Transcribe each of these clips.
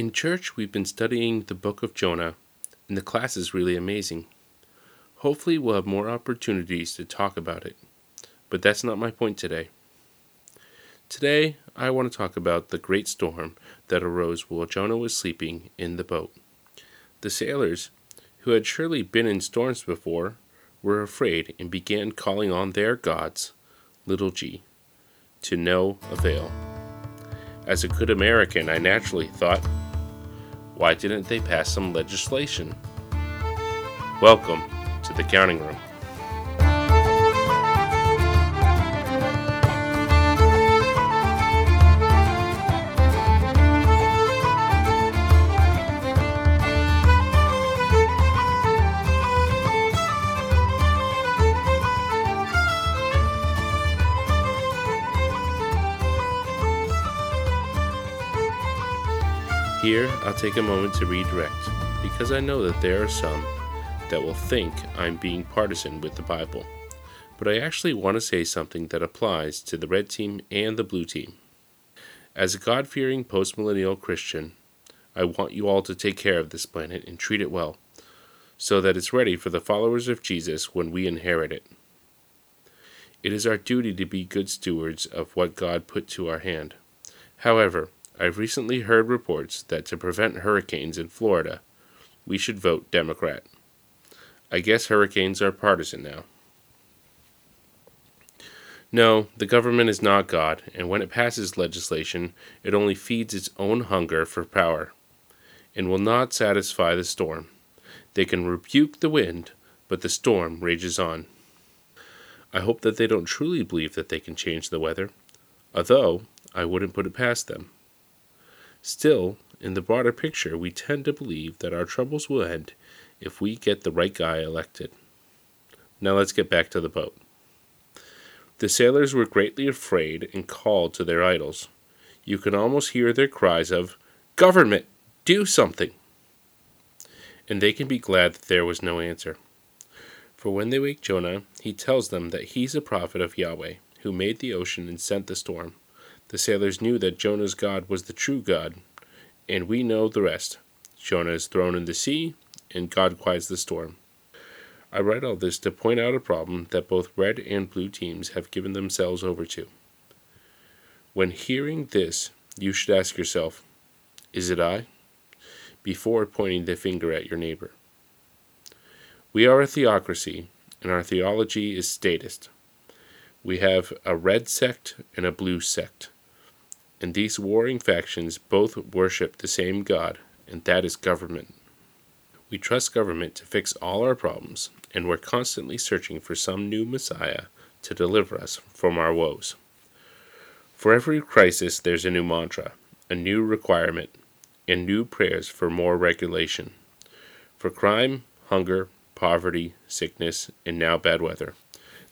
In church, we've been studying the book of Jonah, and the class is really amazing. Hopefully, we'll have more opportunities to talk about it, but that's not my point today. Today, I want to talk about the great storm that arose while Jonah was sleeping in the boat. The sailors, who had surely been in storms before, were afraid and began calling on their gods, little g, to no avail. As a good American, I naturally thought, why didn't they pass some legislation? Welcome to the counting room. Here, I'll take a moment to redirect, because I know that there are some that will think I'm being partisan with the Bible. But I actually want to say something that applies to the red team and the blue team. As a God fearing postmillennial Christian, I want you all to take care of this planet and treat it well, so that it's ready for the followers of Jesus when we inherit it. It is our duty to be good stewards of what God put to our hand. However, I've recently heard reports that to prevent hurricanes in Florida, we should vote Democrat. I guess hurricanes are partisan now. No, the government is not God, and when it passes legislation, it only feeds its own hunger for power, and will not satisfy the storm. They can rebuke the wind, but the storm rages on. I hope that they don't truly believe that they can change the weather, although I wouldn't put it past them. Still, in the broader picture, we tend to believe that our troubles will end if we get the right guy elected. Now let's get back to the boat. The sailors were greatly afraid and called to their idols. You can almost hear their cries of, Government, do something! And they can be glad that there was no answer. For when they wake Jonah, he tells them that he's a prophet of Yahweh, who made the ocean and sent the storm. The sailors knew that Jonah's God was the true God, and we know the rest. Jonah is thrown in the sea, and God quiets the storm. I write all this to point out a problem that both red and blue teams have given themselves over to. When hearing this, you should ask yourself, Is it I? before pointing the finger at your neighbor. We are a theocracy, and our theology is statist. We have a red sect and a blue sect and these warring factions both worship the same God, and that is government. We trust government to fix all our problems, and we're constantly searching for some new Messiah to deliver us from our woes. For every crisis, there's a new mantra, a new requirement, and new prayers for more regulation. For crime, hunger, poverty, sickness, and now bad weather,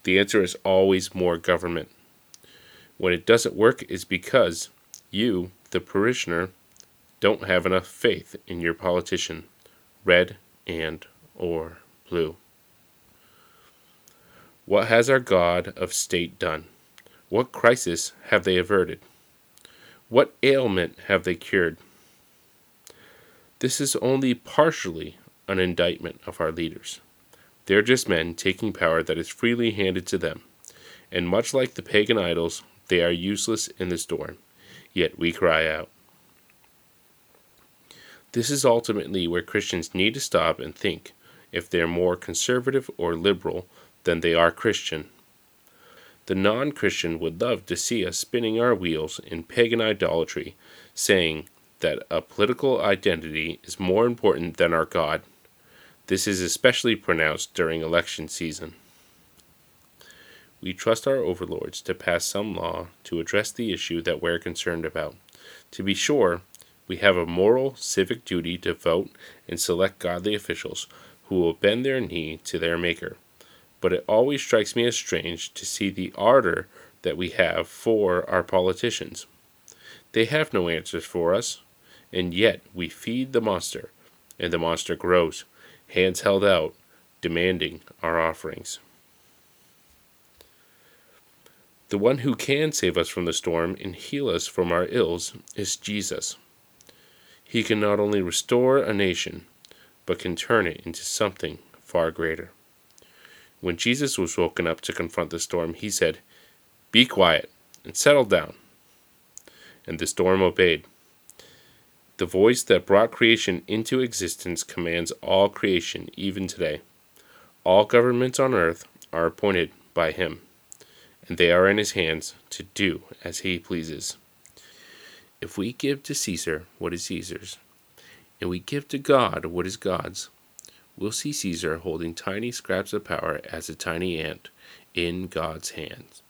the answer is always more government. When it doesn't work, it's because you, the parishioner, don't have enough faith in your politician, red and or blue. What has our God of state done? What crisis have they averted? What ailment have they cured? This is only partially an indictment of our leaders. They're just men taking power that is freely handed to them, and much like the pagan idols, they are useless in the storm yet we cry out. This is ultimately where Christians need to stop and think if they're more conservative or liberal than they are Christian. The non Christian would love to see us spinning our wheels in pagan idolatry, saying that a political identity is more important than our God. This is especially pronounced during election season. We trust our overlords to pass some law to address the issue that we're concerned about. To be sure, we have a moral, civic duty to vote and select godly officials who will bend their knee to their Maker. But it always strikes me as strange to see the ardor that we have for our politicians. They have no answers for us, and yet we feed the monster, and the monster grows, hands held out, demanding our offerings. The one who can save us from the storm and heal us from our ills is Jesus. He can not only restore a nation, but can turn it into something far greater. When Jesus was woken up to confront the storm, he said, Be quiet and settle down. And the storm obeyed. The voice that brought creation into existence commands all creation even today. All governments on earth are appointed by him, and they are in his hands to do as he pleases. If we give to Caesar what is Caesar's, and we give to God what is God's, we'll see Caesar holding tiny scraps of power as a tiny ant in God's hands.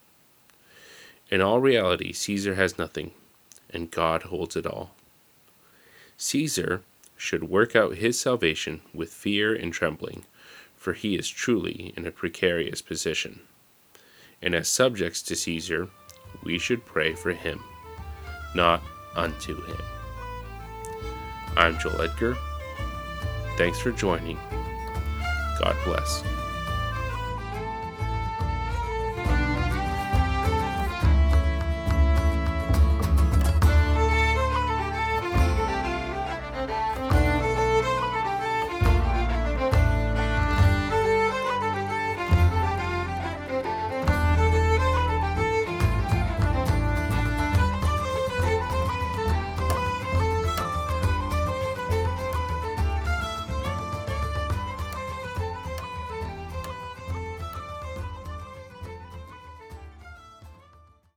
In all reality, Caesar has nothing, and God holds it all. Caesar should work out his salvation with fear and trembling, for he is truly in a precarious position. And as subjects to Caesar, we should pray for him, not unto him. I'm Joel Edgar. Thanks for joining. God bless.